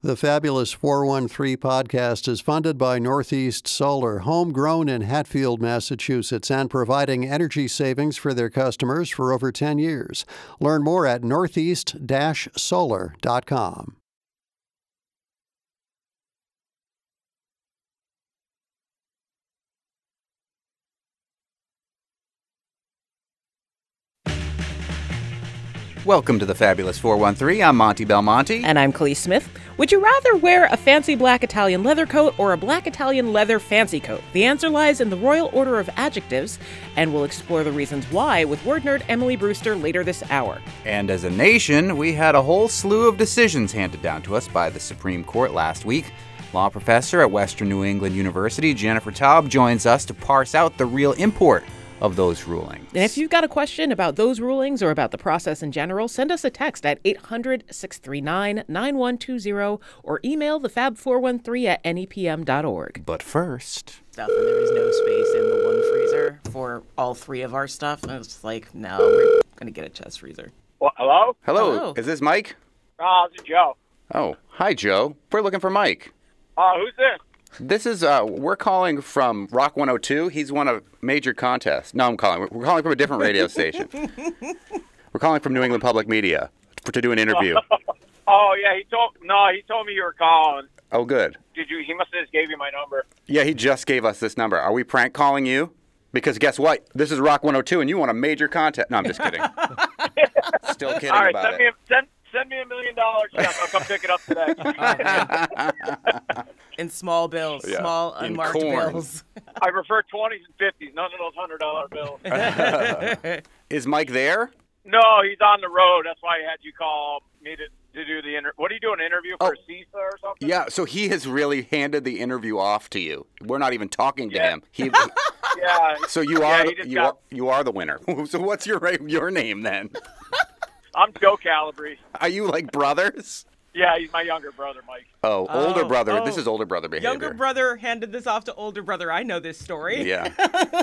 The Fabulous 413 podcast is funded by Northeast Solar, homegrown in Hatfield, Massachusetts, and providing energy savings for their customers for over 10 years. Learn more at northeast solar.com. Welcome to the Fabulous 413. I'm Monty Belmonte. And I'm Kaliis Smith. Would you rather wear a fancy black Italian leather coat or a black Italian leather fancy coat? The answer lies in the royal order of adjectives, and we'll explore the reasons why with word nerd Emily Brewster later this hour. And as a nation, we had a whole slew of decisions handed down to us by the Supreme Court last week. Law professor at Western New England University, Jennifer Taub, joins us to parse out the real import of those rulings. And if you've got a question about those rulings or about the process in general, send us a text at 800 639 9120 or email thefab413 at nepm.org. But first, Stuff, and there was no space in the one freezer for all three of our stuff. And it's like, no, we're going to get a chest freezer. Well, hello? hello, Hello. is this Mike? Oh, this is Joe. Oh, hi, Joe. We're looking for Mike. Uh, who's this? This is, uh, we're calling from Rock 102. He's won a major contest. No, I'm calling. We're calling from a different radio station. We're calling from New England Public Media to do an interview. Oh, yeah, he told no, he told me you were calling. Oh, good. Did you? He must have just gave you my number. Yeah, he just gave us this number. Are we prank calling you? Because guess what? This is Rock 102 and you won a major contest. No, I'm just kidding. Still kidding All right, about send me it. a, send send me a million dollars. check. I'll come pick it up today. In small bills, Yeah, small in unmarked corn. bills. I prefer twenties and fifties. None of those hundred dollar bills. is Mike there? no, he's on the road. That's why I had you call me to, to do the inter. What are you doing? An interview for Oh. CISA or something? Yeah, so he has really handed the interview off to you. We're not even talking to Yeah. him. He, Yeah. so you are he just you got- are you are the winner. So what's your your name then? I'm Joe Calabrese. Are you like brothers? Yeah, he's my younger brother, Mike. Oh, older Oh, brother. This oh. is older brother behavior. Younger brother handed this off to older brother. I know this story. Yeah.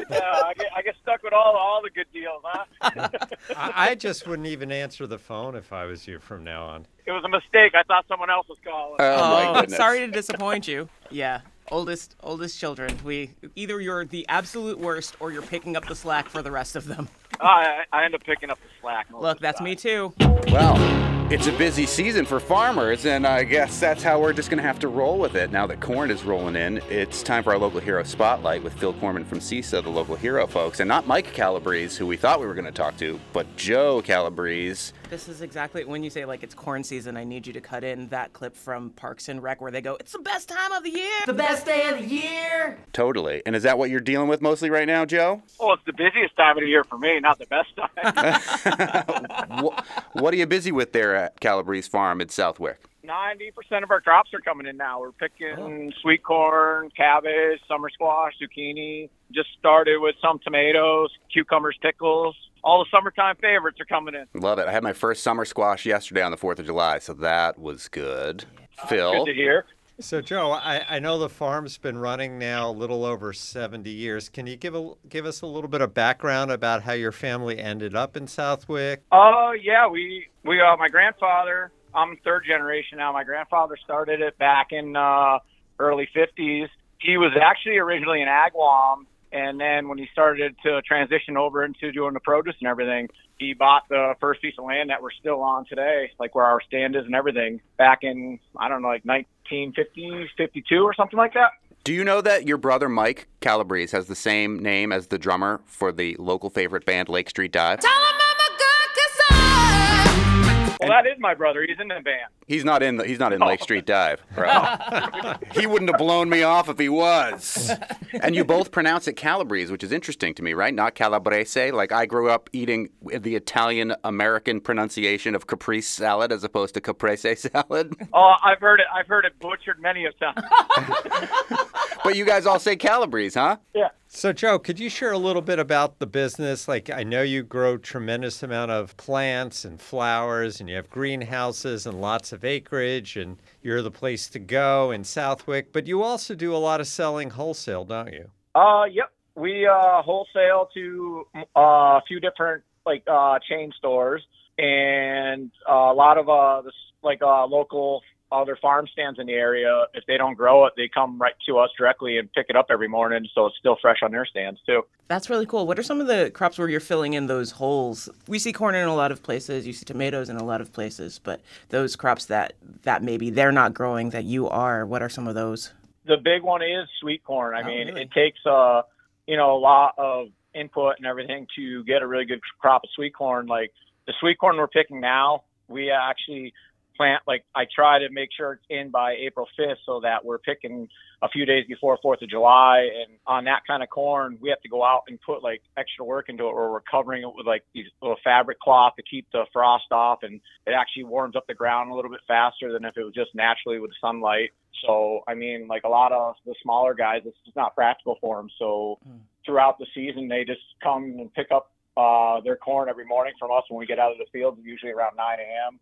Yeah, I get, I get stuck with all all the good deals, huh? I, I just wouldn't even answer the phone if I was you from now on. it was a mistake. I thought someone else was calling. Oh, my Oh, goodness. sorry to disappoint you. Yeah, oldest oldest children. We either you're the absolute worst or you're picking up the slack for the rest of them. Oh, I, I end up picking up the slack. Look, that's time. me too. Well, it's a busy season for farmers, and I guess that's how we're just going to have to roll with it. Now that corn is rolling in, it's time for our local hero spotlight with Phil Korman from CISA, the local hero folks, and not Mike Calabrese, who we thought we were going to talk to, but Joe Calabrese. This is exactly when you say like it's corn season. I need you to cut in that clip from Parks and Rec where they go, "It's the best time of the year." The best day of the year. Totally. And is that what you're dealing with mostly right now, Joe? Well, it's the busiest time of the year for me, not the best time. what, what are you busy with there at Calabrese Farm in Southwick? Ninety percent of our crops are coming in now. We're picking Oh. sweet corn, cabbage, summer squash, zucchini. Just started with some tomatoes, cucumbers, pickles. All the summertime favorites are coming in. Love it. I had my first summer squash yesterday on the 4th of July, so that was good. Phil? Good to hear. So, Joe, I, I know the farm's been running now a little over 70 years. Can you give a, give us a little bit of background about how your family ended up in Southwick? Oh yeah, we we uh, my grandfather. I'm third generation now. My grandfather started it back in uh, early '50s. He was actually originally an Agawam, and then when he started to transition over into doing the produce and everything, he bought the first piece of land that we're still on today, like where our stand is and everything, back in I don't know, like 1950, 52 or something like that. Do you know that your brother Mike Calabrese has the same name as the drummer for the local favorite band Lake Street Dive? Well, that is my brother. He's in the band. He's not in the, he's not in Lake oh. Street Dive, bro. Oh. he wouldn't have blown me off if he was. And you both pronounce it Calabrese, which is interesting to me, right? Not Calabrese. Like I grew up eating the Italian American pronunciation of caprese salad as opposed to caprese salad. Oh, I've heard it. I've heard it butchered many a time. But you guys all say Calabrese, huh? yeah. So, Joe, could you share a little bit about the business? Like, I know you grow tremendous amount of plants and flowers, and you have greenhouses and lots of acreage, and you're the place to go in Southwick. But you also do a lot of selling wholesale, don't you? Uh, yep. We uh, wholesale to uh, a few different like uh, chain stores and uh, a lot of uh, this, like uh, local other farm stands in the area, if they don't grow it, they come right to us directly and pick it up every morning. So it's still fresh on their stands too. That's really cool. What are some of the crops where you're filling in those holes? We see corn in a lot of places. You see tomatoes in a lot of places, but those crops that that maybe they're not growing that you are. What are some of those? The big one is sweet corn. I Oh, mean, really? it takes uh, you know, a lot of input and everything to get a really good crop of sweet corn. Like the sweet corn we're picking now, we actually plant like I try to make sure it's in by April 5th so that we're picking a few days before 4th of July. And on that kind of corn we have to go out and put like extra work into it where we're covering it with like these little fabric cloth to keep the frost off. And it actually warms up the ground a little bit faster than if it was just naturally with sunlight. So I mean like a lot of the smaller guys it's just not practical for them so throughout the season they just come and pick up uh, their corn every morning from us when we get out of the field usually around 9 a.m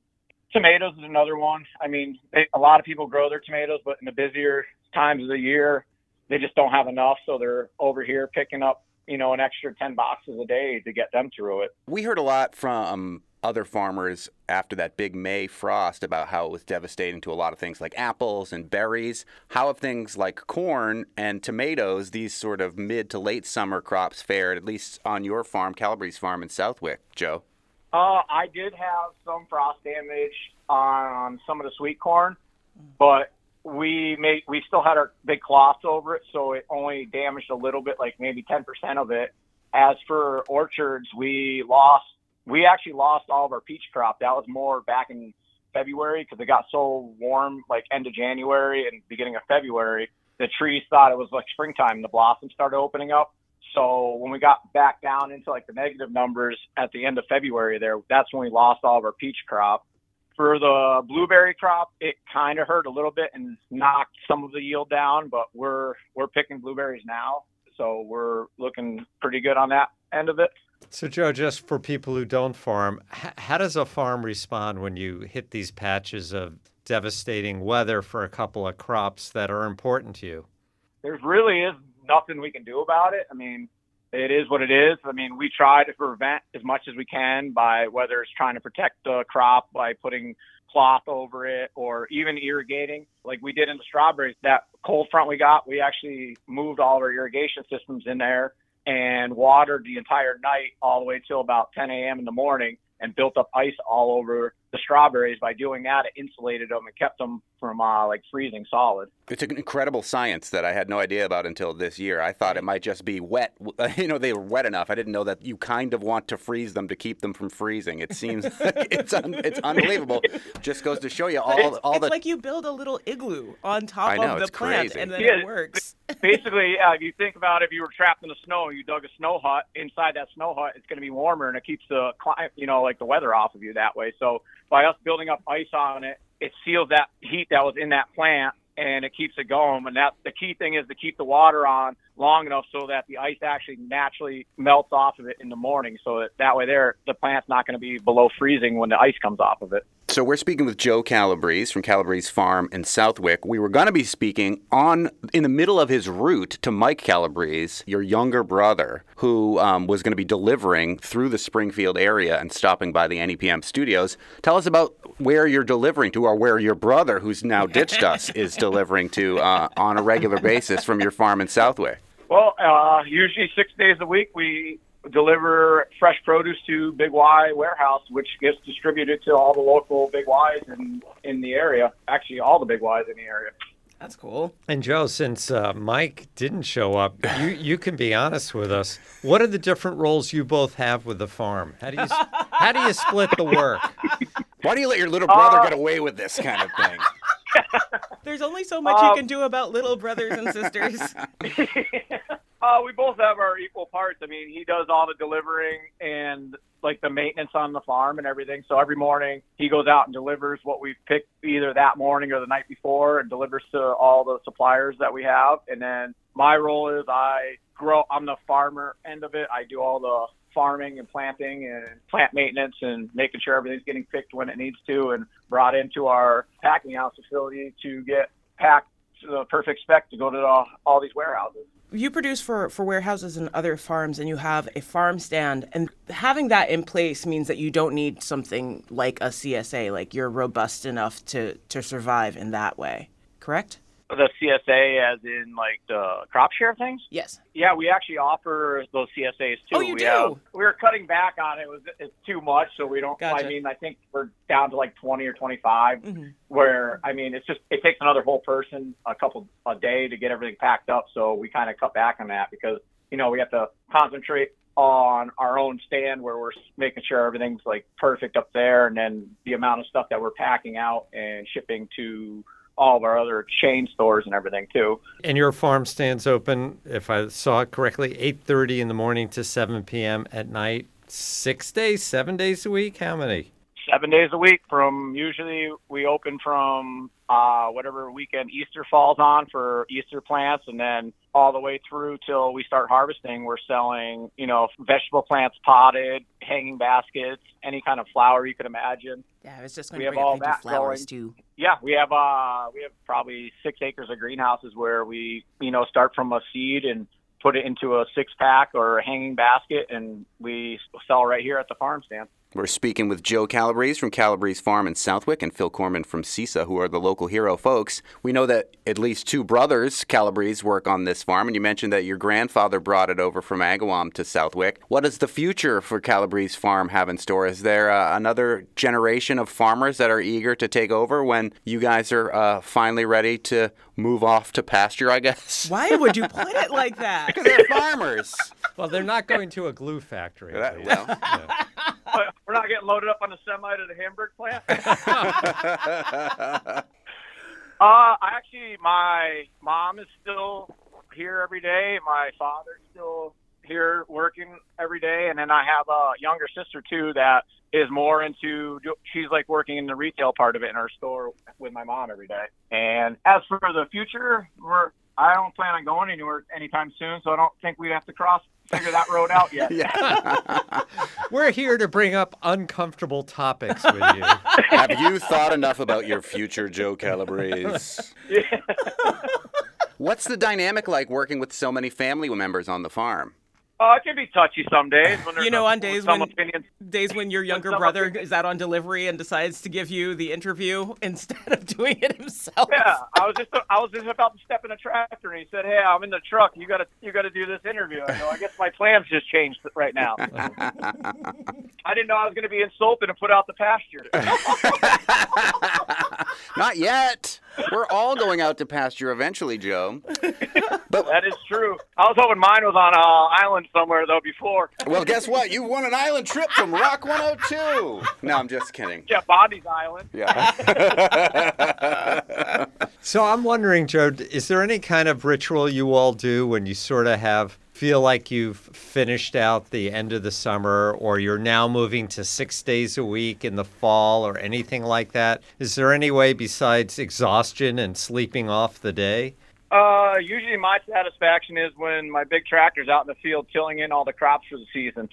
tomatoes is another one. I mean, they, a lot of people grow their tomatoes, but in the busier times of the year, they just don't have enough. So they're over here picking up, you know, an extra 10 boxes a day to get them through it. We heard a lot from other farmers after that big May frost about how it was devastating to a lot of things like apples and berries. How have things like corn and tomatoes, these sort of mid to late summer crops, fared, at least on your farm, Calabrese Farm in Southwick, Joe? Uh, I did have some frost damage on some of the sweet corn, but we made we still had our big cloths over it, so it only damaged a little bit, like maybe 10% of it. As for orchards, we lost we actually lost all of our peach crop. That was more back in February because it got so warm, like end of January and beginning of February. The trees thought it was like springtime. The blossoms started opening up. So when we got back down into like the negative numbers at the end of February there, that's when we lost all of our peach crop. For the blueberry crop, it kind of hurt a little bit and knocked some of the yield down, but we're we're picking blueberries now, so we're looking pretty good on that end of it. So, Joe, just for people who don't farm, how does a farm respond when you hit these patches of devastating weather for a couple of crops that are important to you? There really is nothing we can do about it. I mean, it is what it is. I mean, we try to prevent as much as we can by whether it's trying to protect the crop by putting cloth over it or even irrigating like we did in the strawberries. That cold front we got, we actually moved all of our irrigation systems in there and watered the entire night all the way till about 10 a.m. in the morning and built up ice all over the strawberries. By doing that, it insulated them and kept them from uh, like freezing solid. It's an incredible science that I had no idea about until this year. I thought it might just be wet. You know, they were wet enough. I didn't know that you kind of want to freeze them to keep them from freezing. It seems like it's un- it's unbelievable. Just goes to show you all all it's the like you build a little igloo on top I know, of the it's plant, crazy. and then Yeah. it works. Basically, yeah, if you think about it, if you were trapped in the snow and you dug a snow hut, inside that snow hut, it's going to be warmer and it keeps the, cli- you know, like the weather off of you that way. So by us building up ice on it, it seals that heat that was in that plant and it keeps it going. And that the key thing is to keep the water on long enough so that the ice actually naturally melts off of it in the morning. So that, that way there, the plant's not going to be below freezing when the ice comes off of it. So we're speaking with Joe Calabrese from Calabrese Farm in Southwick. We were going to be speaking on in the middle of his route to Mike Calabrese, your younger brother, who um, was going to be delivering through the Springfield area and stopping by the NEPM studios. Tell us about where you're delivering to, or where your brother, who's now ditched us, is delivering to uh, on a regular basis from your farm in Southwick. Well, uh, usually six days a week we deliver fresh produce to Big Y warehouse, which gets distributed to all the local Big Ys in in the area. Actually, all the Big Ys in the area. That's cool. And Joe, since uh, Mike didn't show up, you, you can be honest with us. What are the different roles you both have with the farm? How do you how do you split the work? Why do you let your little brother Uh, get away with this kind of thing? There's only so much Um, you can do about little brothers and sisters. Uh, we both have our equal parts. I mean, he does all the delivering and like the maintenance on the farm and everything. So every morning he goes out and delivers what we've picked either that morning or the night before and delivers to all the suppliers that we have. And then my role is I grow, I'm the farmer end of it. I do all the farming and planting and plant maintenance and making sure everything's getting picked when it needs to and brought into our packing house facility to get packed to the perfect spec to go to all, all these warehouses. You produce for, for warehouses and other farms, and you have a farm stand. And having that in place means that you don't need something like a CSA, like you're robust enough to, to survive in that way, correct? The CSA, as in like the crop share things. Yes. Yeah, we actually offer those CSAs too. Oh, you we do? Have, we were cutting back on it. It was it's too much, so we don't. Gotcha. I mean, I think we're down to like 20 or 25. Mm-hmm. Where I mean, it's just it takes another whole person a couple a day to get everything packed up. So we kind of cut back on that because you know we have to concentrate on our own stand where we're making sure everything's like perfect up there, and then the amount of stuff that we're packing out and shipping to all of our other chain stores and everything too. And your farm stands open, if I saw it correctly, 8:30 in the morning to 7 p.m. at night, six days, seven days a week. How many? Seven days a week from usually we open from uh, whatever weekend Easter falls on for Easter plants and then all the way through till we start harvesting we're selling you know vegetable plants potted hanging baskets any kind of flower you could imagine Yeah, I was just going We to have bring all up they that flowers going. too. yeah we have uh we have probably six acres of greenhouses where we you know start from a seed and put it into a six pack or a hanging basket and we sell right here at the farm stand We're speaking with Joe Calabrese from Calabrese Farm in Southwick and Phil Korman from CISA, who are the local hero folks. We know that at least two brothers, Calabrese, work on this farm, and you mentioned that your grandfather brought it over from Agawam to Southwick. What does the future for Calabrese Farm have in store? Is there uh, another generation of farmers that are eager to take over when you guys are uh, finally ready to move off to pasture, I guess? Why would you put it like that? Because they're farmers. Well, they're not going to a glue factory. That- well. Yeah. We're not getting loaded up on a semi to the Hamburg plant. uh, I actually, my mom is still here every day. My father's still here working every day, and then I have a younger sister too that is more into. She's like working in the retail part of it in our store with my mom every day. And as for the future, we're. I don't plan on going anywhere anytime soon, so I don't think we'd have to cross figure that road out yet. yeah. We're here to bring up uncomfortable topics with you. Have you thought enough about your future, Joe Calabrese? What's the dynamic like working with so many family members on the farm? Uh, it can be touchy some days. When You know, a- on days some when- opinions. Days when your younger someone brother thinks- is out on delivery and decides to give you the interview instead of doing it himself. Yeah, I was just I was just about to step in a tractor, and he said, "Hey, I'm in the truck. You gotta you gotta do this interview." I go, "I guess my plans just changed right now. I didn't know I was going to be insulted and put out the pasture." Not yet. We're all going out to pasture eventually, Joe. But that is true. I was hoping mine was on an island somewhere though before. Well, guess what? You won an island trip from Rock 102. No, I'm just kidding. Yeah, Bondi's Island. Yeah. So I'm wondering, Joe, is there any kind of ritual you all do when you sort of have feel like you've finished out the end of the summer or you're now moving to 6 days a week in the fall or anything like that? Is there any way besides exhaustion and sleeping off the day? Uh, usually my satisfaction is when my big tractor's out in the field tilling in all the crops for the season.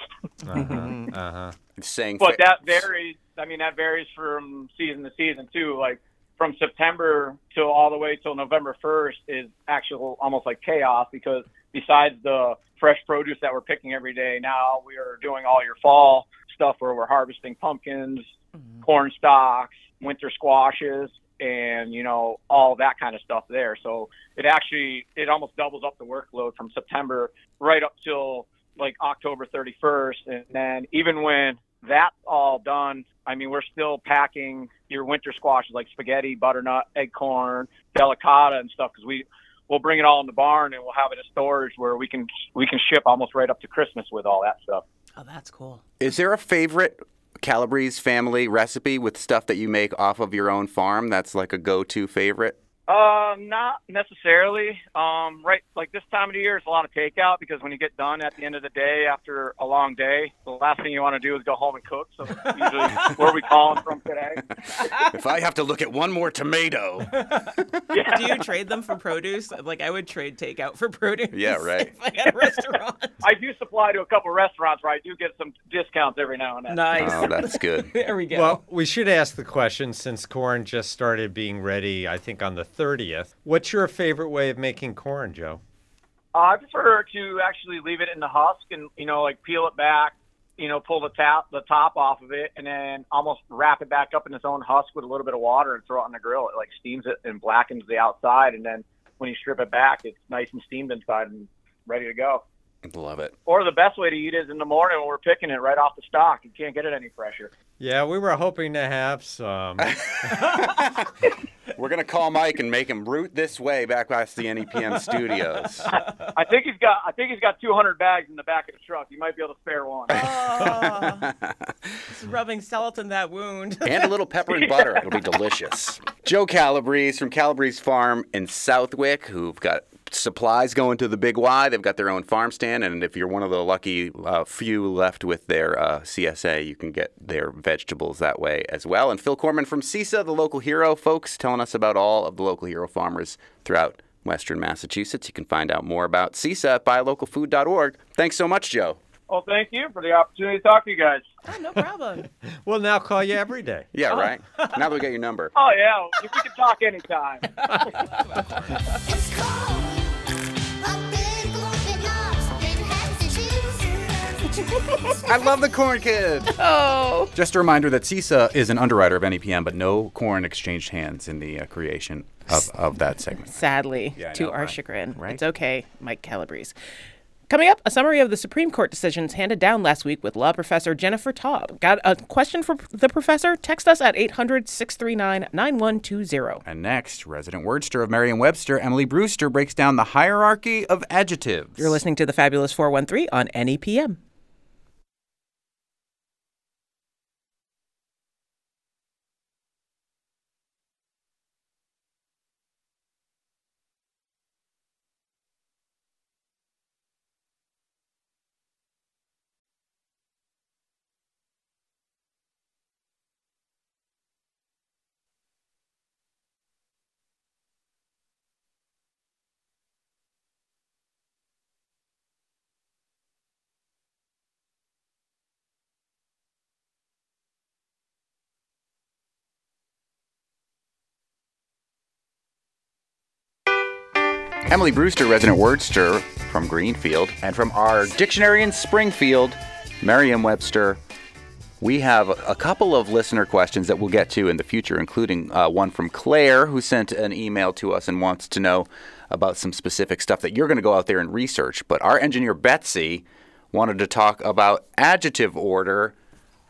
Uh-huh. Uh-huh. Saying But fa- that varies. I mean, that varies from season to season too. Like from September till all the way till November 1st is actual almost like chaos because besides the fresh produce that we're picking every day, now we are doing all your fall stuff where we're harvesting pumpkins, mm-hmm. corn stalks, winter squashes, and you know all that kind of stuff there. So it actually it almost doubles up the workload from September right up till like October 31st, and then even when that's all done, I mean we're still packing your winter squashes like spaghetti, butternut, eggcorn, delicata, and stuff because we we'll bring it all in the barn and we'll have it in storage where we can we can ship almost right up to Christmas with all that stuff. Oh, that's cool. Is there a favorite Calabrese family recipe with stuff that you make off of your own farm that's like a go-to favorite? Uh, not necessarily. Um, right, like this time of the year, is a lot of takeout because when you get done at the end of the day after a long day, the last thing you want to do is go home and cook. So usually, where are we calling from today? if I have to look at one more tomato. Do you trade them for produce? Like I would trade takeout for produce. Yeah, right. If I had a restaurant. I do supply to a couple restaurants where I do get some discounts every now and then. nice. Oh, that's good. There we go. Well, we should ask the question since corn just started being ready, I think on the 30th. What's your favorite way of making corn, Joe? Uh, I prefer to actually leave it in the husk and you know like peel it back, you know pull the top the top off of it, and then almost wrap it back up in its own husk with a little bit of water and throw it on the grill. It like steams it and blackens the outside, and then when you strip it back, it's nice and steamed inside and ready to go. Love it. Or the best way to eat it is in the morning when we're picking it right off the stock. You can't get it any fresher. Yeah, we were hoping to have some. We're gonna call Mike and make him route this way back past the NEPM studios. I think he's got I think he's got 200 bags in the back of the truck. You might be able to spare one. Oh, just rubbing salt in that wound. and a little pepper and butter. It'll be delicious. Joe Calabrese from Calabrese Farm in Southwick, who've got supplies going to the Big Y. They've got their own farm stand, and if you're one of the lucky uh, few left with their uh, CSA, you can get their vegetables that way as well. And Phil Korman from CISA, the local hero, folks, telling us about all of the local hero farmers throughout Western Massachusetts. You can find out more about CISA at buylocalfood.org. Thanks so much, Joe. Well, thank you for the opportunity to talk to you guys. Oh, no problem. we'll now call you every day. Yeah, right. Now that we got your number. Oh yeah, we can talk anytime. I love the Corn Kid. Oh. Just a reminder that CISA is an underwriter of NEPM, but no corn exchanged hands in the uh, creation of, of that segment. Sadly, Yeah, to know, our right. chagrin. Right. It's okay, Mike Calabrese. Coming up, a summary of the Supreme Court decisions handed down last week with law professor Jennifer Taub. Got a question for the professor? Text us at 800 639 9120. And next, resident wordster of Merriam Webster, Emily Brewster, breaks down the hierarchy of adjectives. You're listening to the Fabulous 413 on E NEPM. Emily Brewster, resident wordster from Greenfield, and from our dictionary in Springfield, Merriam Webster. We have a couple of listener questions that we'll get to in the future, including uh, one from Claire, who sent an email to us and wants to know about some specific stuff that you're going to go out there and research. But our engineer, Betsy, wanted to talk about adjective order,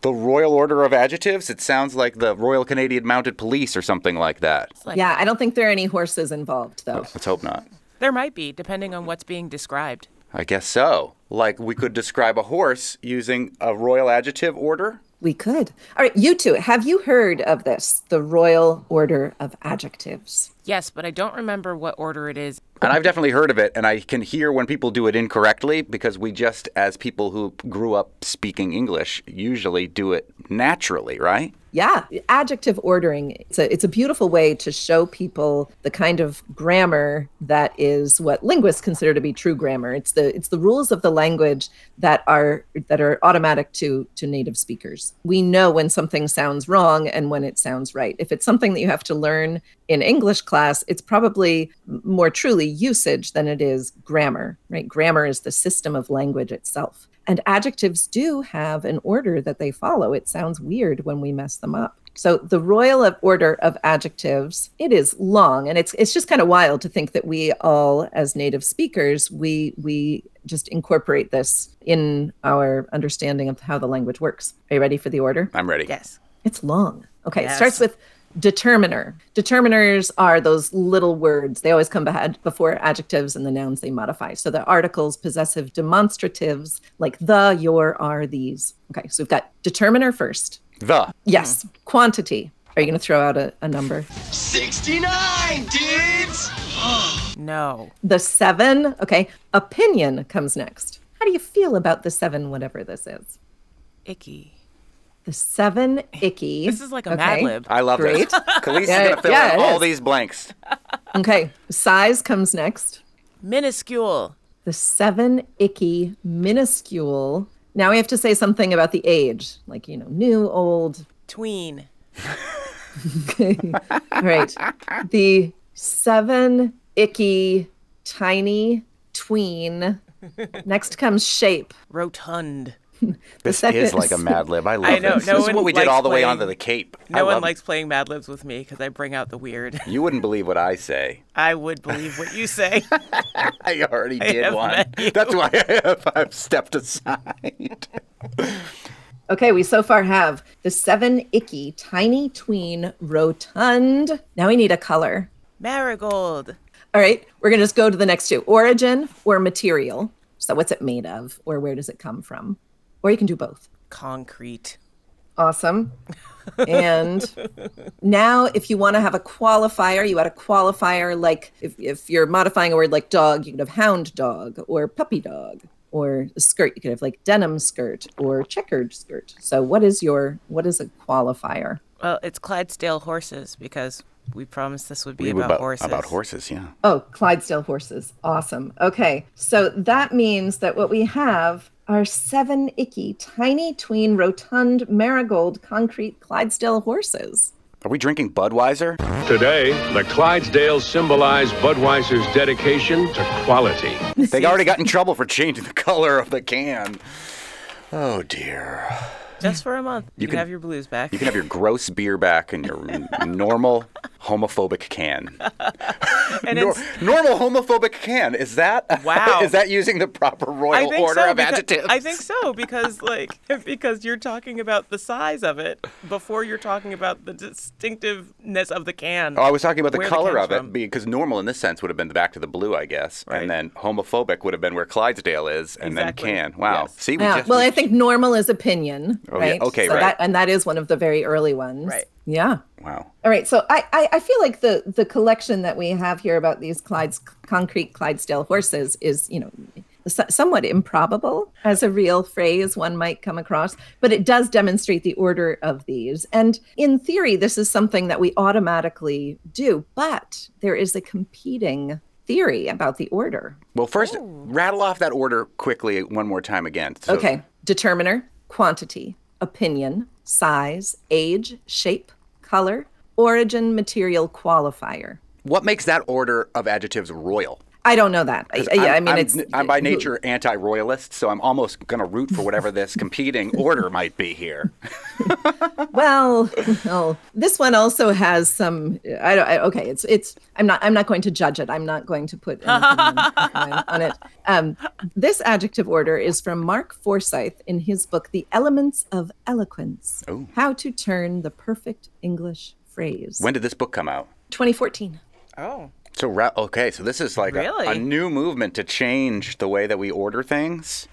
the Royal Order of Adjectives. It sounds like the Royal Canadian Mounted Police or something like that. Yeah, I don't think there are any horses involved, though. Let's hope not. There might be, depending on what's being described. I guess so. Like we could describe a horse using a royal adjective order. We could. All right, you two, have you heard of this? The Royal Order of Adjectives. Yes, but I don't remember what order it is. And I've definitely heard of it, and I can hear when people do it incorrectly because we just, as people who grew up speaking English, usually do it naturally, right? Yeah, adjective ordering. It's a it's a beautiful way to show people the kind of grammar that is what linguists consider to be true grammar. It's the it's the rules of the language that are that are automatic to to native speakers. We know when something sounds wrong and when it sounds right. If it's something that you have to learn in English class, it's probably more truly usage than it is grammar, right? Grammar is the system of language itself. And adjectives do have an order that they follow. It sounds weird when we mess them up. So the royal of order of adjectives, it is long and it's it's just kind of wild to think that we all as native speakers, we we just incorporate this in our understanding of how the language works. Are you ready for the order? I'm ready. Yes. It's long. Okay, Yes. it starts with determiner. Determiners our those little words. They always come behind before adjectives and the nouns they modify. So the articles, possessive demonstratives like the, your, are, these. Okay, so we've got determiner first. The. Yes, quantity. Are you going to throw out a, a number? 69, dudes! No. The seven. Okay, opinion comes next. How do you feel about the seven, whatever this is? Icky. The seven icky. This is like a Okay. Mad Lib. I love Great. this. Kaliis Yeah, is going to fill yeah, in all is. these blanks. Okay, size comes next. Minuscule. The seven icky minuscule. Now we have to say something about the age, like, you know, new, old. Tween. All right. The seven icky tiny tween. Next comes shape. Rotund. This second- is like a Mad Lib. I love I know, this. no this is what we did all the way onto the Cape. I No one love it. likes playing Mad Libs with me because I bring out the weird. You wouldn't believe what I say. I would believe what you say. I already I did have one. That's why I have, I've stepped aside. Okay, we so far have the seven icky tiny tween rotund. Now we need a color. Marigold. All right, we're going to just go to the next two origin or material. So, what's it made of, or where does it come from? Or you can do both. Concrete. Awesome. And now, if you want to have a qualifier, you add a qualifier like if, if you're modifying a word like dog, you could have hound dog or puppy dog. Or a skirt, you could have like denim skirt or checkered skirt. So, what is your what is a qualifier? Well, it's Clydesdale horses because we promised this would be We- about, horses. About horses, yeah. Oh, Clydesdale horses. Awesome. Okay. So that means that what we have are seven icky, tiny tween, rotund, marigold, concrete Clydesdale horses. Are we drinking Budweiser? Today, the Clydesdales symbolize Budweiser's dedication to quality. They already got in trouble for changing the color of the can. Oh dear. Just for a month. You, can- can have your blues back. You can have your gross beer back and your normal homophobic can. and Nor- it's, normal homophobic can. Is that Wow. is that using the proper royal order so, of because, adjectives? I think so because like because you're talking about the size of it before you're talking about the distinctiveness of the can. Oh, I was talking about the color can's of it because normal in this sense would have been the back to the blue, I guess, Right. and then homophobic would have been where Clydesdale is, and Exactly. then can. Wow. Yes. See, we Yeah. just well, we- I think normal is opinion, Oh, yeah. right? Okay, so right. That, and that is one of the very early ones. Right. Yeah. wow. All right. So I, I, I feel like the the collection that we have here about these Clyde's concrete Clydesdale horses is, you know, so- somewhat improbable as a real phrase one might come across, but it does demonstrate the order of these. And in theory, this is something that we automatically do, but there is a competing theory about the order. Well, first, oh. rattle off that order quickly one more time again. So- Okay. Determiner, quantity, opinion, size, age, shape, color, origin, material, qualifier. What makes that order of adjectives royal? I don't know that. I, yeah, I'm, mean, I'm, it's. I'm by nature anti-royalist, so I'm almost going to root for whatever this competing order might be here. Well, this one also has some. I don't. I, okay, it's it's. I'm not. I'm not going to judge it. I'm not going to put on- on it. Um, this adjective order is from Mark Forsyth in his book, The Elements of Eloquence: Oh. How to Turn the Perfect English Phrase. When did this book come out? 2014. Oh. So okay, so this is like a, Really? a new movement to change the way that we order things.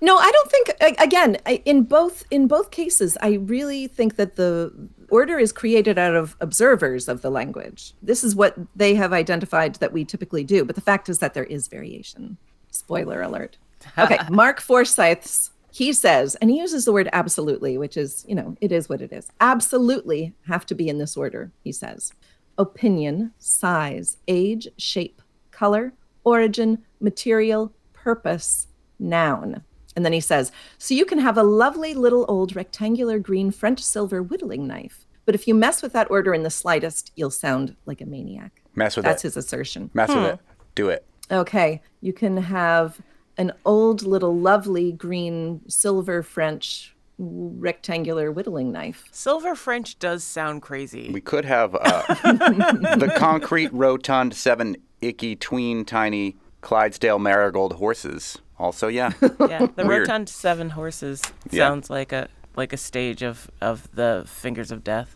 No, I don't think. Again, in both in both cases, I really think that the order is created out of observers of the language. This is what they have identified that we typically do. But the fact is that there is variation. Spoiler alert. Okay, Mark Forsyth's. He says, and he uses the word absolutely, which is, you know, it is what it is. Absolutely have to be in this order, he says. Opinion, size, age, shape, color, origin, material, purpose, noun. And then he says, So you can have a lovely little old rectangular green French silver whittling knife. But if you mess with that order in the slightest, you'll sound like a maniac. Mess with That's it. That's his assertion. Mess with hmm. it. Do it. Okay. You can have an old little lovely green silver French rectangular whittling knife. Silver French does sound crazy. We could have uh, the concrete, rotund, seven icky, tween, tiny Clydesdale marigold horses. Also, yeah. yeah, the Weird. rotund seven horses Yeah. sounds like a like a stage of of the fingers of death.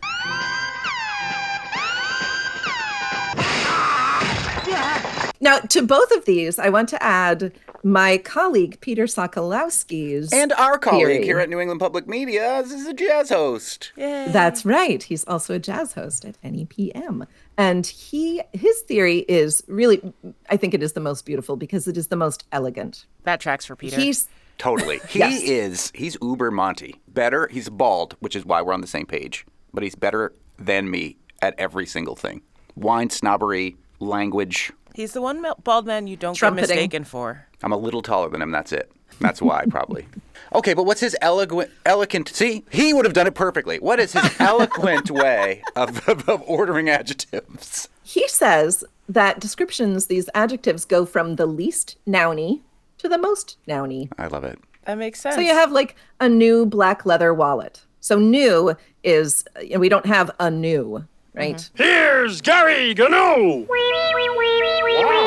Now, to both of these, I want to add my colleague Peter Sokolowski's. and our colleague theory. here at New England Public Media is a jazz host. That's right. He's also a jazz host at NEPM. And he his theory is really I think it is the most beautiful because it is the most elegant. That tracks for Peter. He's Totally. He Yes. is, he's uber Monty. Better, he's bald, which is why we're on the same page, but he's better than me at every single thing. Wine snobbery, language. He's the one ma- bald man you don't Trumpeting. get mistaken for. I'm a little taller than him. That's it. That's why, probably. Okay, but what's his eloquent, eloquent? See, he would have done it perfectly. What is his eloquent way of, of, of ordering adjectives? He says that descriptions, these adjectives, go from the least nouny to the most nouny. I love it. That makes sense. So you have like a new black leather wallet. So new is you know, we don't have a new, right? Here's Gary Gano.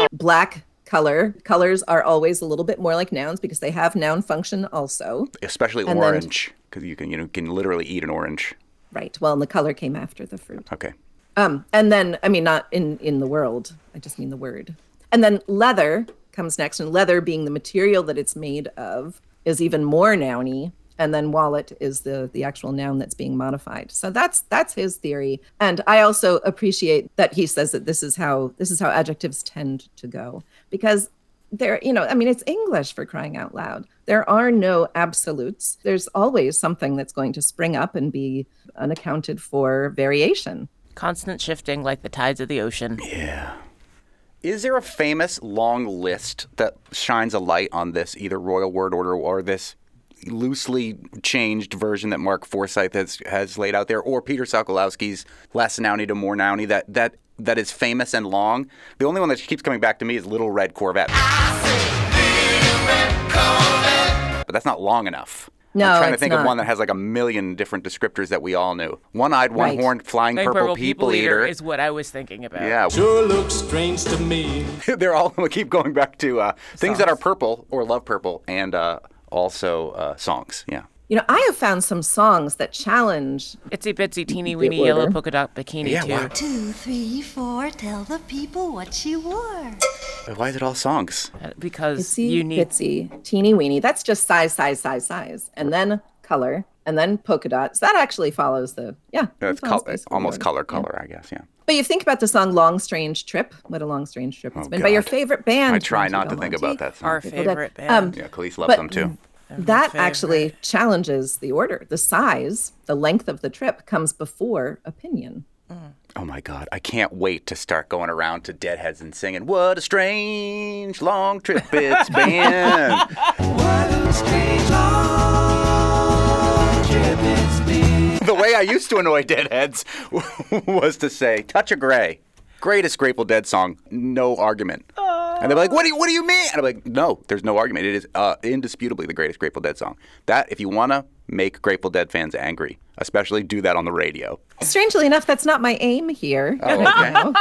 Black color. Colors are always a little bit more like nouns because they have noun function also. Especially And orange, because you can you know can literally eat an orange. Right. Well, and the color came after the fruit. Okay. Um, and then I mean not in in the world. I just mean the word. And then leather comes next, and leather being the material that it's made of is even more nouny. And then wallet is the the actual noun that's being modified. So that's that's his theory. And I also appreciate that he says that this is how this is how adjectives tend to go because there you know i mean it's english for crying out loud there are no absolutes there's always something that's going to spring up and be unaccounted for variation Constant shifting like the tides of the ocean. Yeah. Is there a famous long list that shines a light on this either royal word order or this loosely changed version that Mark Forsyth has has laid out there, or Peter Sokolowski's less nouny to more nouny that that that is famous and long? The only one that keeps coming back to me is Little Red Corvette. But that's not long enough. No, I'm trying to it's think of one that has like a million different descriptors that we all knew. One-eyed, one-horned, flying Like purple, people, eater. is what I was thinking about. yeah, Sure looks strange to me. they're all we keep going back to uh, things that are purple or love purple, and uh, also uh, songs. Yeah. you know i have found some songs that challenge Itsy bitsy teeny The weeny yellow polka dot bikini Yeah, too. wow. Two, three, four, tell the people what she wore. But why is it all songs? Uh, Because itsy you need bitsy teeny weeny that's just size size size size and then color and then polka dots that actually follows the yeah that It's col- almost the color. Yeah. color, I guess. Yeah. But you think about the song long strange trip what a long strange trip it's Oh, been by your favorite band I try not to think Belmonte. about that song. our favorite band. um, yeah, Kaliis loves but- them too. that actually challenges the order the size the length of the trip comes before opinion Oh my God, I can't wait to start going around to Deadheads and singing "What a strange long trip it's been." The way I used to annoy Deadheads was to say "Touch of Grey," greatest Grateful Dead song, no argument. And they're like, "What do you What do you mean?" And I'm like, "No, there's no argument. It is uh, indisputably the greatest Grateful Dead song. That if you want to make Grateful Dead fans angry, especially do that on the radio." strangely enough that's not my aim here Oh, now.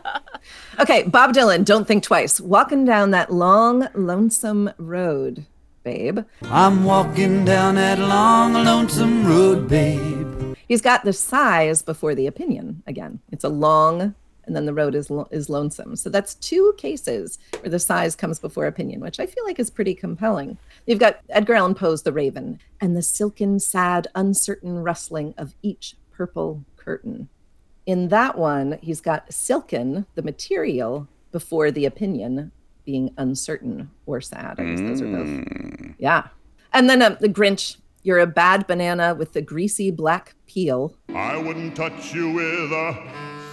okay bob dylan don't think twice walking down that long lonesome road babe. I'm walking down that long, lonesome road, babe. he's got the size before the opinion again. It's a long and then the road is lo- is lonesome. So that's two cases where the size comes before opinion which i feel like is pretty compelling. You've got edgar allan poe's the raven and the silken sad uncertain rustling of each purple curtain. In that one he's got silken the material before the opinion being uncertain or sad i guess those are both yeah and then um, the grinch you're a bad banana with the greasy black peel I wouldn't touch you with a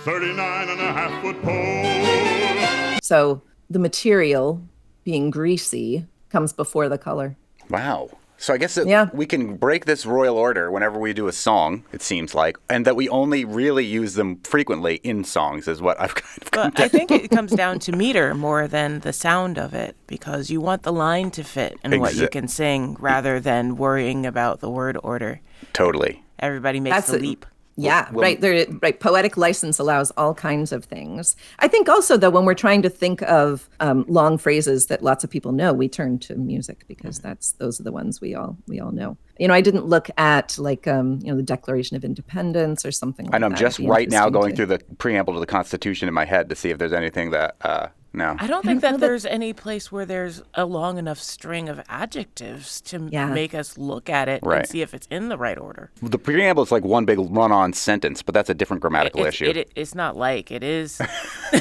39 and a half foot pole. So the material being greasy comes before the color. Wow. So I guess that Yeah. we can break this royal order whenever we do a song, it seems like, and that we only really use them frequently in songs is what I've kind of come But I think it comes down to meter more than the sound of it because you want the line to fit in what you can sing rather than worrying about the word order. totally. Everybody makes That's the a- leap. Yeah, well- right. There, right. Poetic license allows all kinds of things. I think also though, when we're trying to think of um, long phrases that lots of people know, we turn to music because Mm-hmm. that's those are the ones we all we all know. You know, I didn't look at like um, you know the Declaration of Independence or something. Like I know I'm just right now going to- through the preamble to the Constitution in my head to see if there's anything that, uh, no. I don't think that there's any place where there's a long enough string of adjectives to Yeah. make us look at it Right. and see if it's in the right order. The preamble is like one big run on sentence, but that's a different grammatical It's- issue. it- it's not like it is.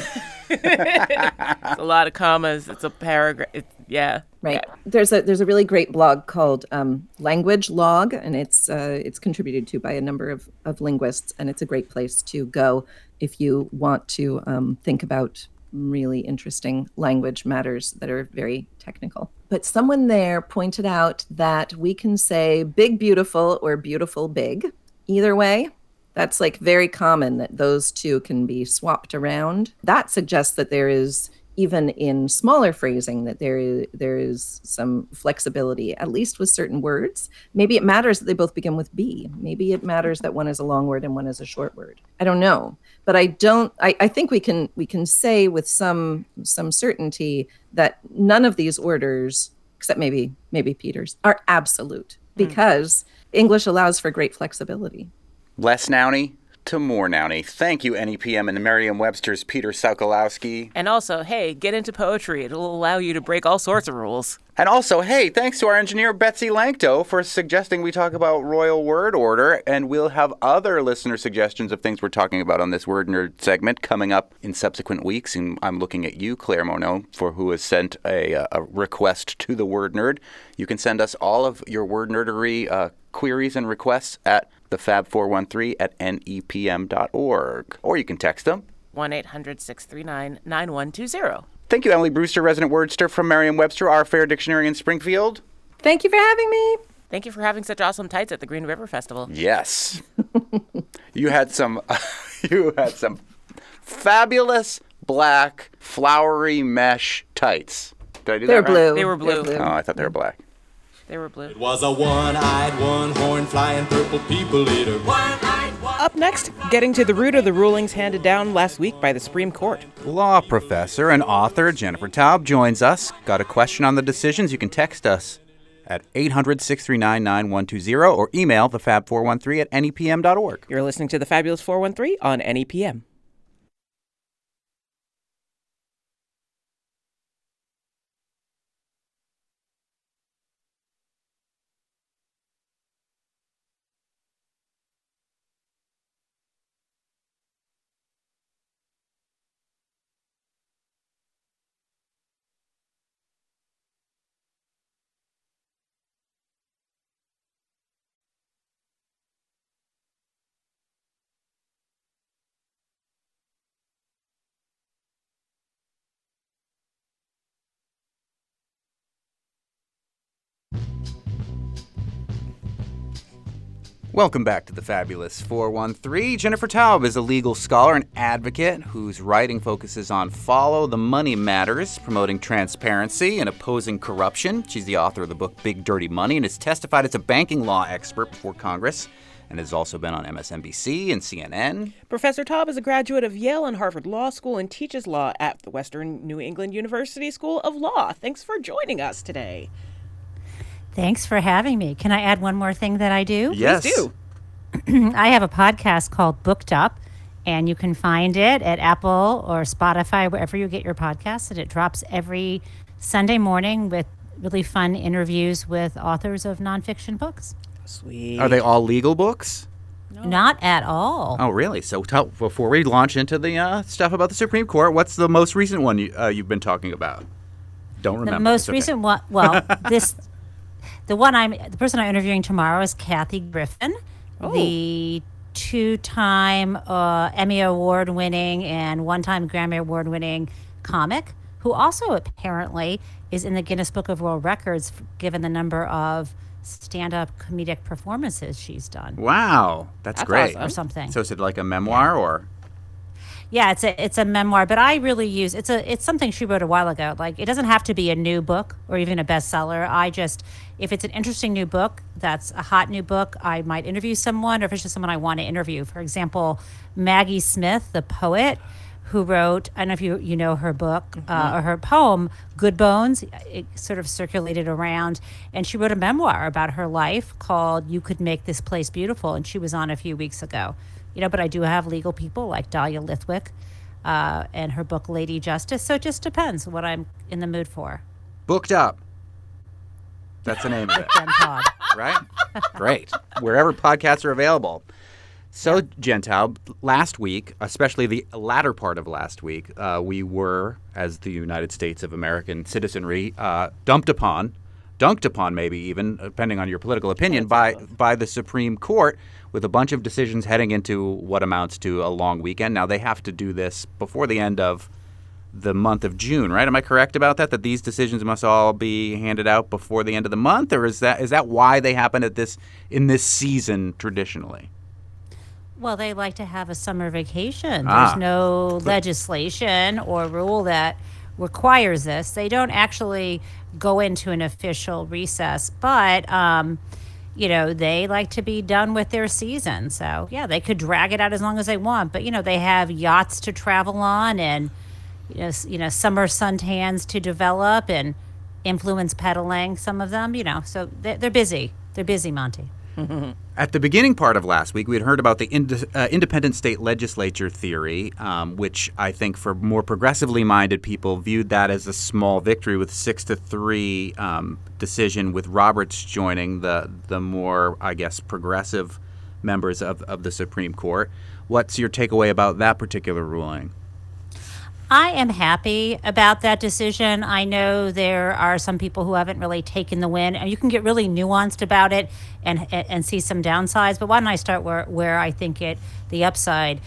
it's a lot of commas. It's a paragraph. It, yeah. Right. Yeah. There's a there's a really great blog called um, Language Log, and it's uh, it's contributed to by a number of, of linguists, and it's a great place to go if you want to um, think about really interesting language matters that are very technical. But someone there pointed out that we can say big, beautiful or beautiful, big. Either way, that's like very common that those two can be swapped around. That suggests that there is even in smaller phrasing that there is there is some flexibility at least with certain words. Maybe it matters that they both begin with b. Maybe it matters that one is a long word and one is a short word. I don't know. But i don't i, I think we can we can say with some some certainty that none of these orders except maybe maybe peter's are absolute. Hmm. Because english allows for great flexibility. Less Nouny to more Nouny. Thank you, NEPM and Merriam-Webster's Peter Sokolowski. And also, hey, get into poetry. It'll allow you to break all sorts of rules. And also, hey, thanks to our engineer Betsy Lankto for suggesting we talk about royal word order, and we'll have other listener suggestions of things we're talking about on this Word Nerd segment coming up in subsequent weeks. And I'm looking at you, Claire Monod, for who has sent a, a request to the Word Nerd. You can send us all of your word nerdery uh, queries and requests at thefab413 at nepm.org. Or you can text them 1 800 639 9120. Thank you, Emily Brewster, resident wordster from Merriam-Webster, our fair dictionary in Springfield. thank you for having me Thank you for having such awesome tights at the Green River Festival. Yes, you had some. you had some fabulous black flowery mesh tights. Did I do They're that right? blue. They were They're blue. Oh, I thought they were black. They were blue. It was a one-eyed, one-horn, flying purple people eater. Up next, getting to the root of the rulings handed down last week by the Supreme Court. Law professor and author Jennifer Taub joins us. Got a question on the decisions? You can text us at 800 639 9120 or email thefab413 at nepm.org. You're listening to the Fabulous 413 on NEPM. Welcome back to the Fabulous 413. Jennifer Taub is a legal scholar and advocate whose writing focuses on follow the money matters, promoting transparency and opposing corruption. She's the author of the book Big Dirty Money and has testified as a banking law expert before Congress and has also been on MSNBC and CNN. Professor Taub is a graduate of Yale and Harvard Law School and teaches law at the Western New England University School of Law. Thanks for joining us today. Thanks for having me. Can I add one more thing that I do? Yes. Please do. I have a podcast called Booked Up, and you can find it at Apple or Spotify, wherever you get your podcasts. And it drops every Sunday morning with really fun interviews with authors of nonfiction books. Sweet. Are they all legal books? Not at all. Oh, really? So tell, before we launch into the uh, stuff about the Supreme Court, what's the most recent one you, uh, you've been talking about? Don't remember. The most okay. recent one, well, this, the one I'm, the person I'm interviewing tomorrow is Kathy Griffin, the two-time uh, Emmy Award-winning and one-time Grammy Award-winning comic, who also apparently is in the Guinness Book of World Records, given the number of stand-up comedic performances she's done. Wow, that's, That's great. awesome. Or something. So is it like a memoir or? Yeah, it's a it's a memoir, but I really use it's a it's something she wrote a while ago. Like it doesn't have to be a new book or even a bestseller. I just if it's an interesting new book that's a hot new book, I might interview someone, or if it's just someone I want to interview. For example, Maggie Smith, the poet, who wrote I don't know if you you know her book uh, or her poem Good Bones. It sort of circulated around, and she wrote a memoir about her life called You Could Make This Place Beautiful, and she was on a few weeks ago you know, but I do have legal people like Dahlia Lithwick uh, and her book Lady Justice. So it just depends what I'm in the mood for. Booked up. That's the name of it, Jen Taub. right? Great. Wherever podcasts are available. So, Gentile, last week, especially the latter part of last week, uh, we were, as the United States of American citizenry, uh, dumped upon dunked upon, maybe even depending on your political opinion, by by the Supreme Court with a bunch of decisions heading into what amounts to a long weekend. Now they have to do this before the end of the month of June, right? Am I correct about that? That these decisions must all be handed out before the end of the month, or is that is that why they happen at this in this season traditionally? Well, they like to have a summer vacation. Ah. There's no legislation or rule that requires this. They don't actually go into an official recess, but um, you know they like to be done with their season. So yeah, they could drag it out as long as they want. But you know they have yachts to travel on and you know you know summer suntans to develop and influence peddling. Some of them, you know, so they're, they're busy. They're busy, Monty. At the beginning part of last week, we had heard about the ind- uh, independent state legislature theory, um, which I think for more progressively minded people viewed that as a small victory with six to three um, decision, with Roberts joining the the more, I guess, progressive members of, of the Supreme Court. What's your takeaway about that particular ruling? I am happy about that decision. I know there are some people who haven't really taken the win, and you can get really nuanced about it and and see some downsides. But why don't I start where where I think it the upside?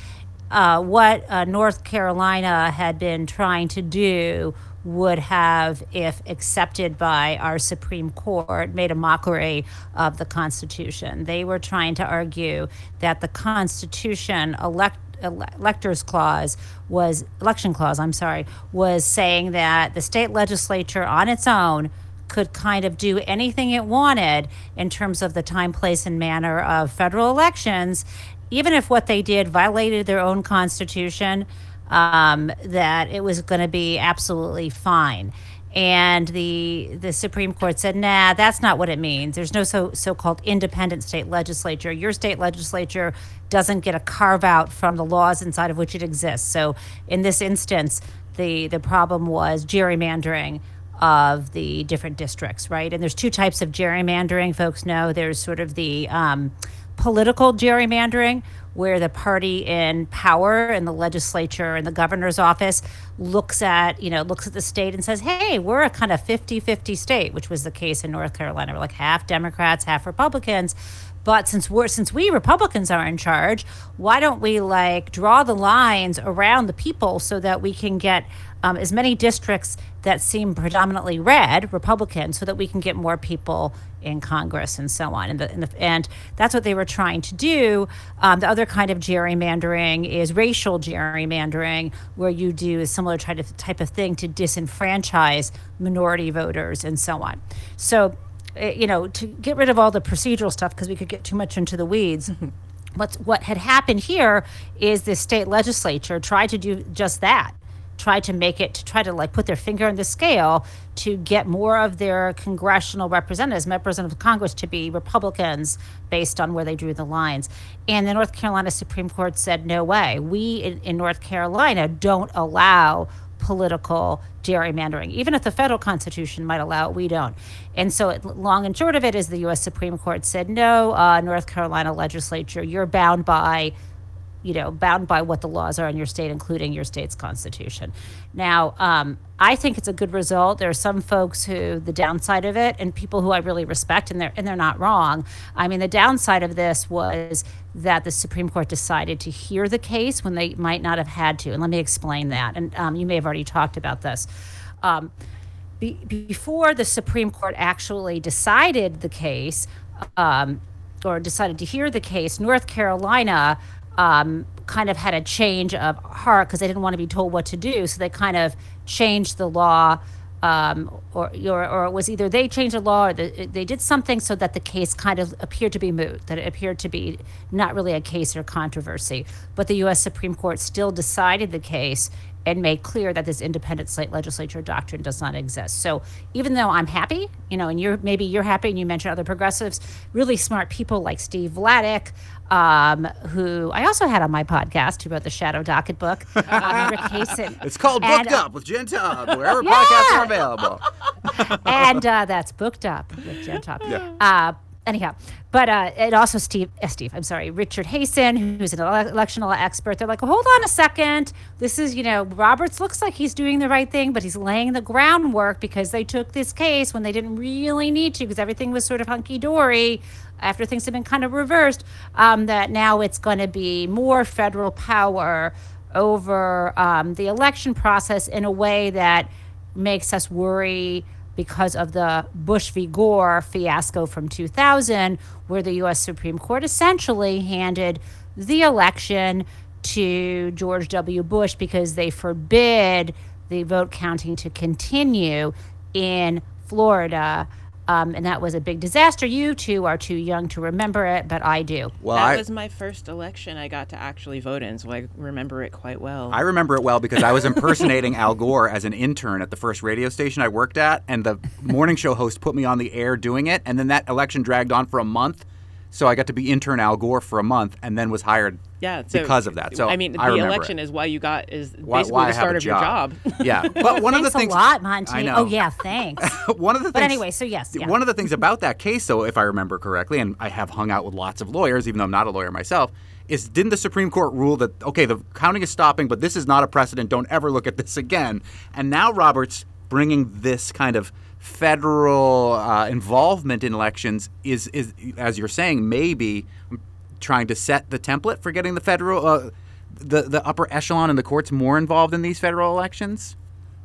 Uh, what uh, North Carolina had been trying to do would have, if accepted by our Supreme Court, made a mockery of the Constitution. They were trying to argue that the Constitution elect ele- electors clause was election clause i'm sorry was saying that the state legislature on its own could kind of do anything it wanted in terms of the time place and manner of federal elections even if what they did violated their own constitution um, that it was going to be absolutely fine and the the Supreme Court said, "Nah, that's not what it means. There's no so so-called independent state legislature. Your state legislature doesn't get a carve out from the laws inside of which it exists. So, in this instance, the the problem was gerrymandering of the different districts, right? And there's two types of gerrymandering. Folks know there's sort of the um, political gerrymandering, where the party in power in the legislature and the governor's office looks at, you know, looks at the state and says, hey, we're a kind of 50 50 state, which was the case in North Carolina. We're like half Democrats, half Republicans. But since we're since we Republicans are in charge, why don't we like draw the lines around the people so that we can get um, as many districts that seem predominantly red, Republican, so that we can get more people in Congress and so on. And, the, and, the, and that's what they were trying to do. Um, the other kind of gerrymandering is racial gerrymandering, where you do a similar type of, type of thing to disenfranchise minority voters and so on. So, Eh, you know, to get rid of all the procedural stuff, because we could get too much into the weeds. Mm-hmm. What's, what had happened here is the state legislature tried to do just that tried to make it to try to like put their finger on the scale to get more of their congressional representatives, members of Congress, to be Republicans based on where they drew the lines. And the North Carolina Supreme Court said, no way. We in, in North Carolina don't allow political gerrymandering. Even if the federal constitution might allow it, we don't. And so, long and short of it is the U.S. Supreme Court said, no, uh, North Carolina legislature, you're bound by you know, bound by what the laws are in your state, including your state's constitution. Now, um, I think it's a good result. There are some folks who the downside of it, and people who I really respect, and they're and they're not wrong. I mean, the downside of this was that the Supreme Court decided to hear the case when they might not have had to, and let me explain that. And um, you may have already talked about this. Um, be, before the Supreme Court actually decided the case, um, or decided to hear the case, North Carolina um, kind of had a change of heart because they didn't want to be told what to do. So they kind of changed the law, um, or, or, or it was either they changed the law or the, they did something so that the case kind of appeared to be moot, that it appeared to be not really a case or controversy. But the U.S. Supreme Court still decided the case and made clear that this independent state legislature doctrine does not exist. So even though I'm happy, you know, and you're maybe you're happy, and you mentioned other progressives, really smart people like Steve Vladeck, um, who I also had on my podcast, who wrote the Shadow Docket book, um, Rick Hasen. It's called And, Booked uh, Up with Jen Taub, wherever Yeah. podcasts are available. and uh, that's booked up with Jen Taub. Yeah. Uh, anyhow, but uh, and also Steve, uh, Steve, I'm sorry, Richard Hasen, who's an ele- election law expert. They're like, hold on a second. This is, you know, Roberts looks like he's doing the right thing, but he's laying the groundwork because they took this case when they didn't really need to because everything was sort of hunky dory after things have been kind of reversed. Um, that now it's going to be more federal power over um, the election process in a way that makes us worry because of the Bush v. Gore fiasco from 2000, where the U.S. Supreme Court essentially handed the election to George W. Bush because they forbid the vote counting to continue in Florida. Um, and that was a big disaster. You two are too young to remember it, but I do. Well, that I, was my first election I got to actually vote in, so I remember it quite well. I remember it well because I was impersonating Al Gore as an intern at the first radio station I worked at, and the morning show host put me on the air doing it, and then that election dragged on for a month. So I got to be intern Al Gore for a month, and then was hired yeah, so, because of that. So I mean, the I remember election it. is why you got is Why- basically why I the start a of your job. yeah, but one of the things a lot, Monty. I know. Oh yeah, thanks. one of the but things, anyway, so yes, yeah. One of the things about that case, though, if I remember correctly, and I have hung out with lots of lawyers, even though I'm not a lawyer myself, is didn't the Supreme Court rule that okay, the counting is stopping, but this is not a precedent. Don't ever look at this again. And now Roberts bringing this kind of federal uh, involvement in elections is is as you're saying maybe trying to set the template for getting the federal. Uh, the, the upper echelon in the courts more involved in these federal elections?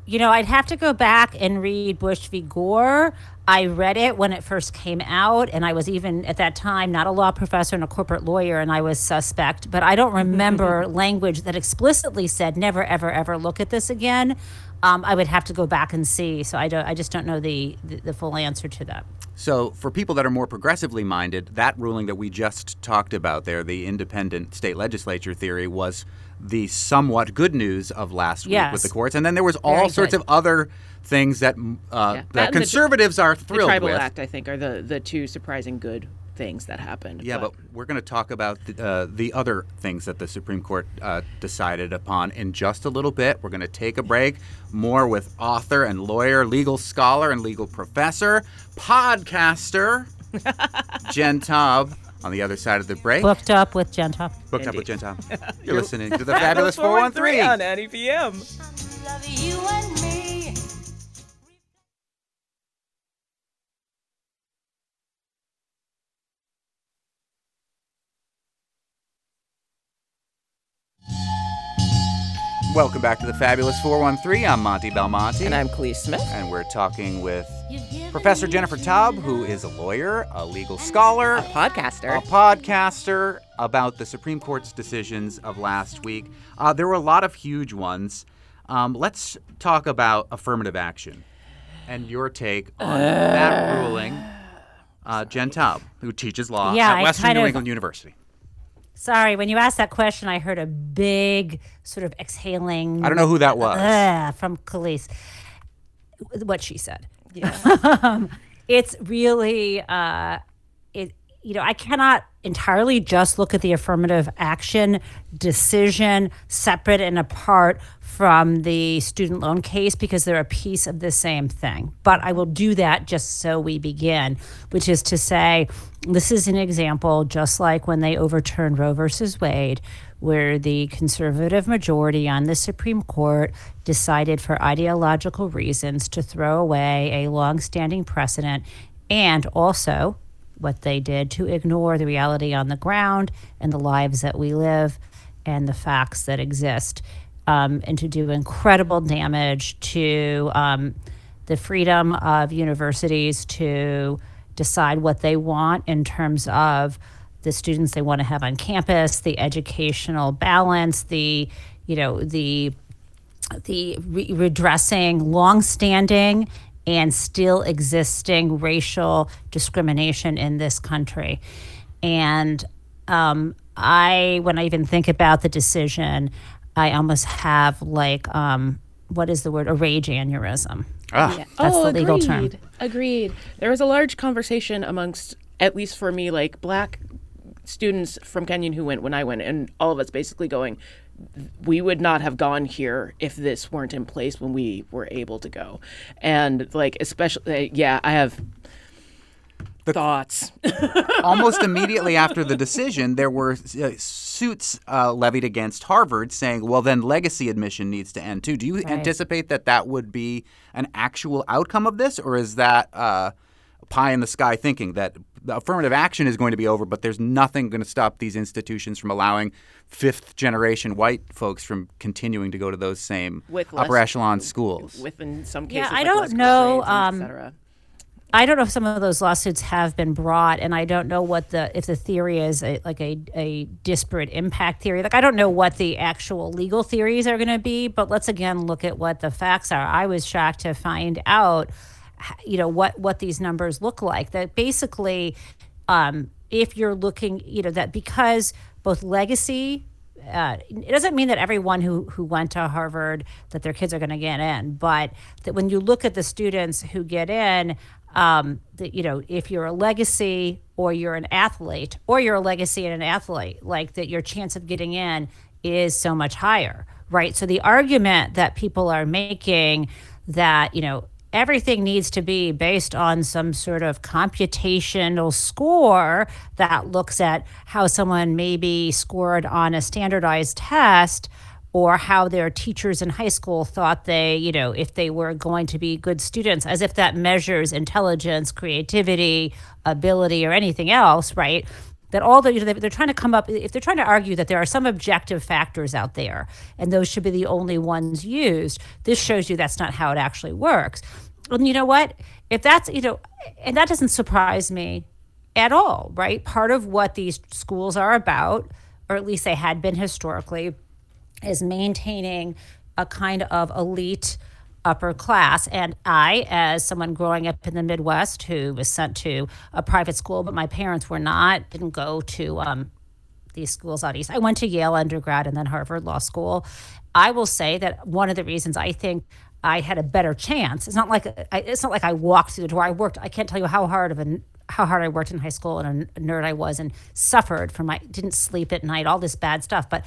You know, I'd have to go back and read Bush v. Gore. I read it when it first came out, and I was even at that time not a law professor and a corporate lawyer, and I was suspect. But I don't remember language that explicitly said never, ever, ever look at this again. Um, I would have to go back and see. So I don't. I just don't know the, the, the full answer to that. So, for people that are more progressively minded, that ruling that we just talked about there, the independent state legislature theory, was the somewhat good news of last week with the courts. And then there was all Very sorts good. of other things that uh, That that and the- conservatives are The Tribal with. Act, I think, are the the two surprising good things that happened. Yeah, but we're going to talk about the, uh, the other things that the Supreme Court uh, decided upon in just a little bit. We're going to take a break. More with author and lawyer, legal scholar and legal professor, podcaster Jen Taub on the other side of the break. Booked up with Jen Gentop. Booked up with Jen Taub. You're listening to the Fabulous 413. on Annie Welcome back to the Fabulous 413. I'm Monty Belmonte. And I'm Kaliis Smith. And we're talking with Professor Jennifer Taub, who is a lawyer, a legal scholar, A podcaster. a podcaster about the Supreme Court's decisions of last week. Uh, there were a lot of huge ones. Um, let's talk about affirmative action and your take on that ruling. Uh, Jen Taub, who teaches law Yeah, at Western New of- England University. Sorry, when you asked that question, I heard a big sort of exhaling. I don't know who that was. "Ugh," from Kaliis. What she said. Yeah. um, it's really uh, it. You know, I cannot entirely just look at the affirmative action decision separate and apart from the student loan case because they're a piece of the same thing. But I will do that just so we begin, which is to say, this is an example, just like when they overturned Roe versus Wade, where the conservative majority on the Supreme Court decided for ideological reasons to throw away a longstanding precedent and also what they did to ignore the reality on the ground and the lives that we live and the facts that exist, um, and to do incredible damage to um, the freedom of universities to decide what they want in terms of the students they want to have on campus, the educational balance, the you know the the re- redressing longstanding and still existing racial discrimination in this country. And um, I, when I even think about the decision, I almost have like, um, what is the word? A rage aneurysm. Ah. Yeah. That's oh, the legal agreed. term. Agreed. There was a large conversation amongst, at least for me, like black students from Kenyon who went when I went, and all of us basically going, we would not have gone here if this weren't in place when we were able to go. And like, especially, yeah, I have the, Thoughts. almost immediately after the decision, there were uh, suits uh, levied against Harvard saying, well, then legacy admission needs to end too. Do you Right. anticipate that that would be an actual outcome of this, or is that uh, pie in the sky thinking that the affirmative action is going to be over, but there's nothing going to stop these institutions from allowing fifth generation white folks from continuing to go to those same With upper less- echelon schools? With in some Yeah, cases, I like don't less know, grades et um. I don't know if some of those lawsuits have been brought, and I don't know what the if the theory is a, like a a disparate impact theory. Like I don't know what the actual legal theories are going to be, but let's again look at what the facts are. I was shocked to find out, h- you know, what what these numbers look like. That basically, um, if you're looking, you know, that because both legacy uh, it doesn't mean that everyone who who went to Harvard that their kids are going to get in, but that when you look at the students who get in, um, that you know if you're a legacy or you're an athlete or you're a legacy and an athlete, like that your chance of getting in is so much higher, right? So the argument that people are making that you know everything needs to be based on some sort of computational score that looks at how someone maybe scored on a standardized test or how their teachers in high school thought they, you know, if they were going to be good students, as if that measures intelligence, creativity, ability, or anything else, right? That all the, you know, they- they're trying to come up, if they're trying to argue that there are some objective factors out there and those should be the only ones used, this shows you that's not how it actually works. And you know what? If that's, you know, and that doesn't surprise me at all, right? Part of what these schools are about, or at least they had been historically, is maintaining a kind of elite upper class. And I, as someone growing up in the Midwest who was sent to a private school, but my parents were not, didn't go to um, these schools out east. I went to Yale undergrad and then Harvard Law School. I will say that one of the reasons I think I had a better chance. It's not like I, it's not like I walked through the door. I worked. I can't tell you how hard of a how hard I worked in high school and a nerd I was and suffered from my didn't sleep at night, all this bad stuff. But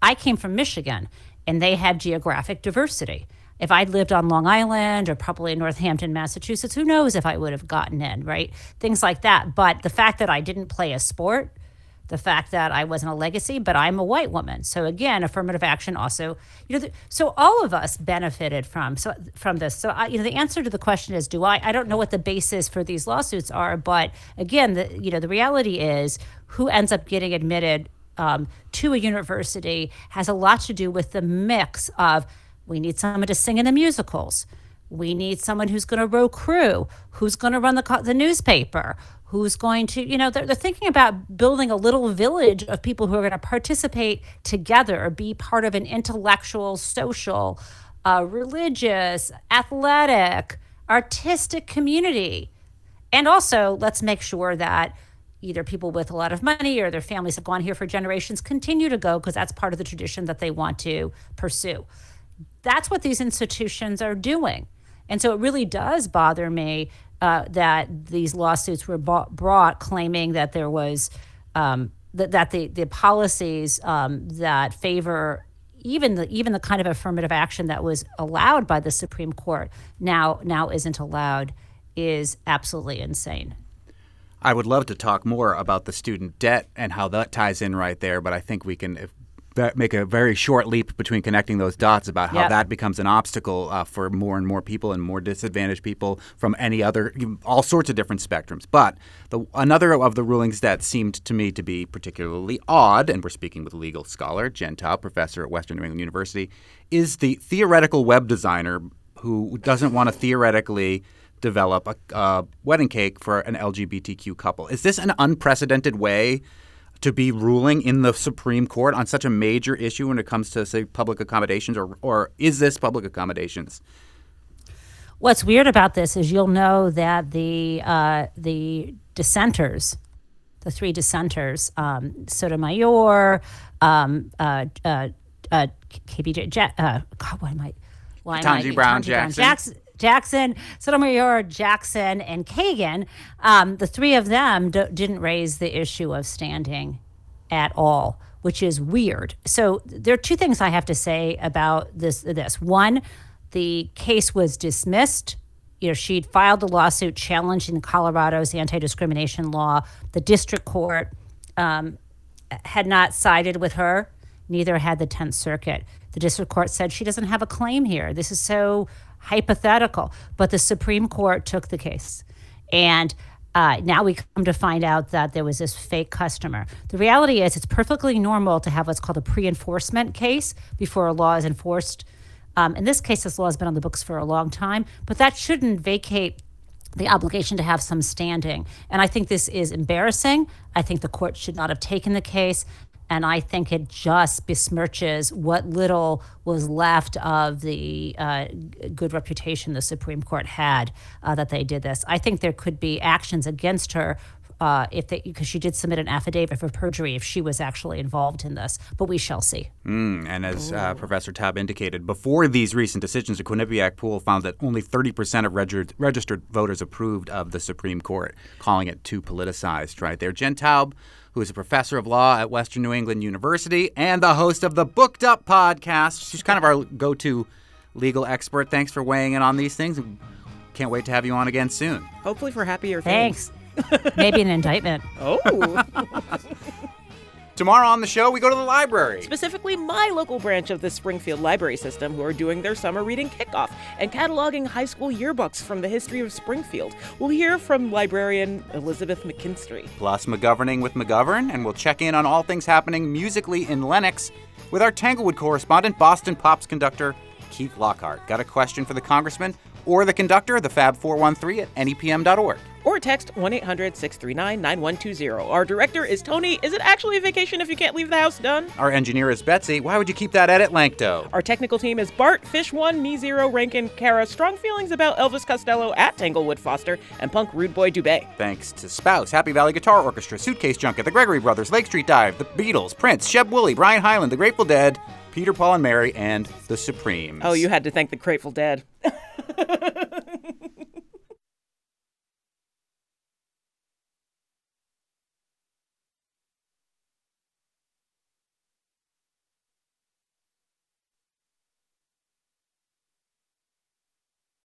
I came from Michigan and they had geographic diversity. If I'd lived on Long Island or probably in Northampton, Massachusetts, who knows if I would have gotten in, right? Things like that. But the fact that I didn't play a sport, the fact that I wasn't a legacy, but I'm a white woman. So again, affirmative action also, you know, so all of us benefited from so from this. So I, you know, the answer to the question is, do I? I don't know what the basis for these lawsuits are, but again, the you know, the reality is, who ends up getting admitted um, to a university has a lot to do with the mix of we need someone to sing in the musicals. We need someone who's going to row crew, who's going to run the the newspaper, who's going to, you know, they're, they're thinking about building a little village of people who are going to participate together, be part of an intellectual, social, uh, religious, athletic, artistic community. And also, let's make sure that either people with a lot of money or their families have gone here for generations continue to go because that's part of the tradition that they want to pursue. That's what these institutions are doing. And so it really does bother me uh, that these lawsuits were bought, brought claiming that there was um, that, the, the policies um, that favor even the even the kind of affirmative action that was allowed by the Supreme Court now now isn't allowed is absolutely insane. I would love to talk more about the student debt and how that ties in right there, but I think we can make a very short leap between connecting those dots about how Yep. that becomes an obstacle uh, for more and more people and more disadvantaged people from any other, all sorts of different spectrums. But the, another of the rulings that seemed to me to be particularly odd, and we're speaking with a legal scholar, Jen Taub, professor at Western New England University, is the theoretical web designer who doesn't want to theoretically develop a uh, wedding cake for an LGBTQ couple. Is this an unprecedented way to be ruling in the Supreme Court on such a major issue when it comes to, say, public accommodations, or, or is this public accommodations? What's weird about this is you'll know that the uh, the dissenters, the three dissenters, um, Sotomayor, um, uh, uh, uh, KBJ, uh, God, what am I? Why am I? Brown Ketanji Jackson. Jackson. Jackson, Sotomayor, Jackson, and Kagan, um, the three of them d- didn't raise the issue of standing at all, which is weird. So there are two things I have to say about this. This one, the case was dismissed, you know, she'd filed a lawsuit challenging Colorado's anti discrimination law. The district court um, had not sided with her, neither had the 10th Circuit. The district court said she doesn't have a claim here. This is so hypothetical. But the Supreme Court took the case. And uh, now we come to find out that there was this fake customer. The reality is, it's perfectly normal to have what's called a pre enforcement case before a law is enforced. Um, in this case, this law has been on the books for a long time, but that shouldn't vacate the obligation to have some standing. And I think this is embarrassing. I think the court should not have taken the case. And I think it just besmirches what little was left of the uh, good reputation the Supreme Court had uh, that they did this. I think there could be actions against her uh, if they because she did submit an affidavit for perjury if she was actually involved in this, but we shall see. Mm, and as uh, Professor Taub indicated, before these recent decisions, the Quinnipiac poll found that only 30% of reg- registered voters approved of the Supreme Court, calling it too politicized. Right there, Jen Taub, who is a professor of law at Western New England University and the host of the Booked Up podcast. She's kind of our go-to legal expert. Thanks for weighing in on these things. Can't wait to have you on again soon. Hopefully for happier things. Thanks. Maybe an indictment. Oh. Tomorrow on the show, we go to the library. Specifically, my local branch of the Springfield Library System, who are doing their summer reading kickoff and cataloging high school yearbooks from the history of Springfield. We'll hear from librarian Elizabeth McKinstry. Plus, McGoverning with McGovern, and we'll check in on all things happening musically in Lenox with our Tanglewood correspondent, Boston Pops conductor Keith Lockhart. Got a question for the congressman or the conductor? The Fab 413 at nepm.org. Or text 1 800 639 9120. Our director is Tony. Is it actually a vacation if you can't leave the house done? Our engineer is Betsy. Why would you keep that edit Lankto? Our technical team is Bart, Fish One, Me Zero, Rankin, Kara, Strong Feelings about Elvis Costello at Tanglewood Foster, and Punk Rude Boy Dubé. Thanks to Spouse, Happy Valley Guitar Orchestra, Suitcase Junket, the Gregory Brothers, Lake Street Dive, the Beatles, Prince, Sheb Wooley, Brian Hyland, the Grateful Dead, Peter, Paul, and Mary, and the Supremes. Oh, you had to thank the Grateful Dead.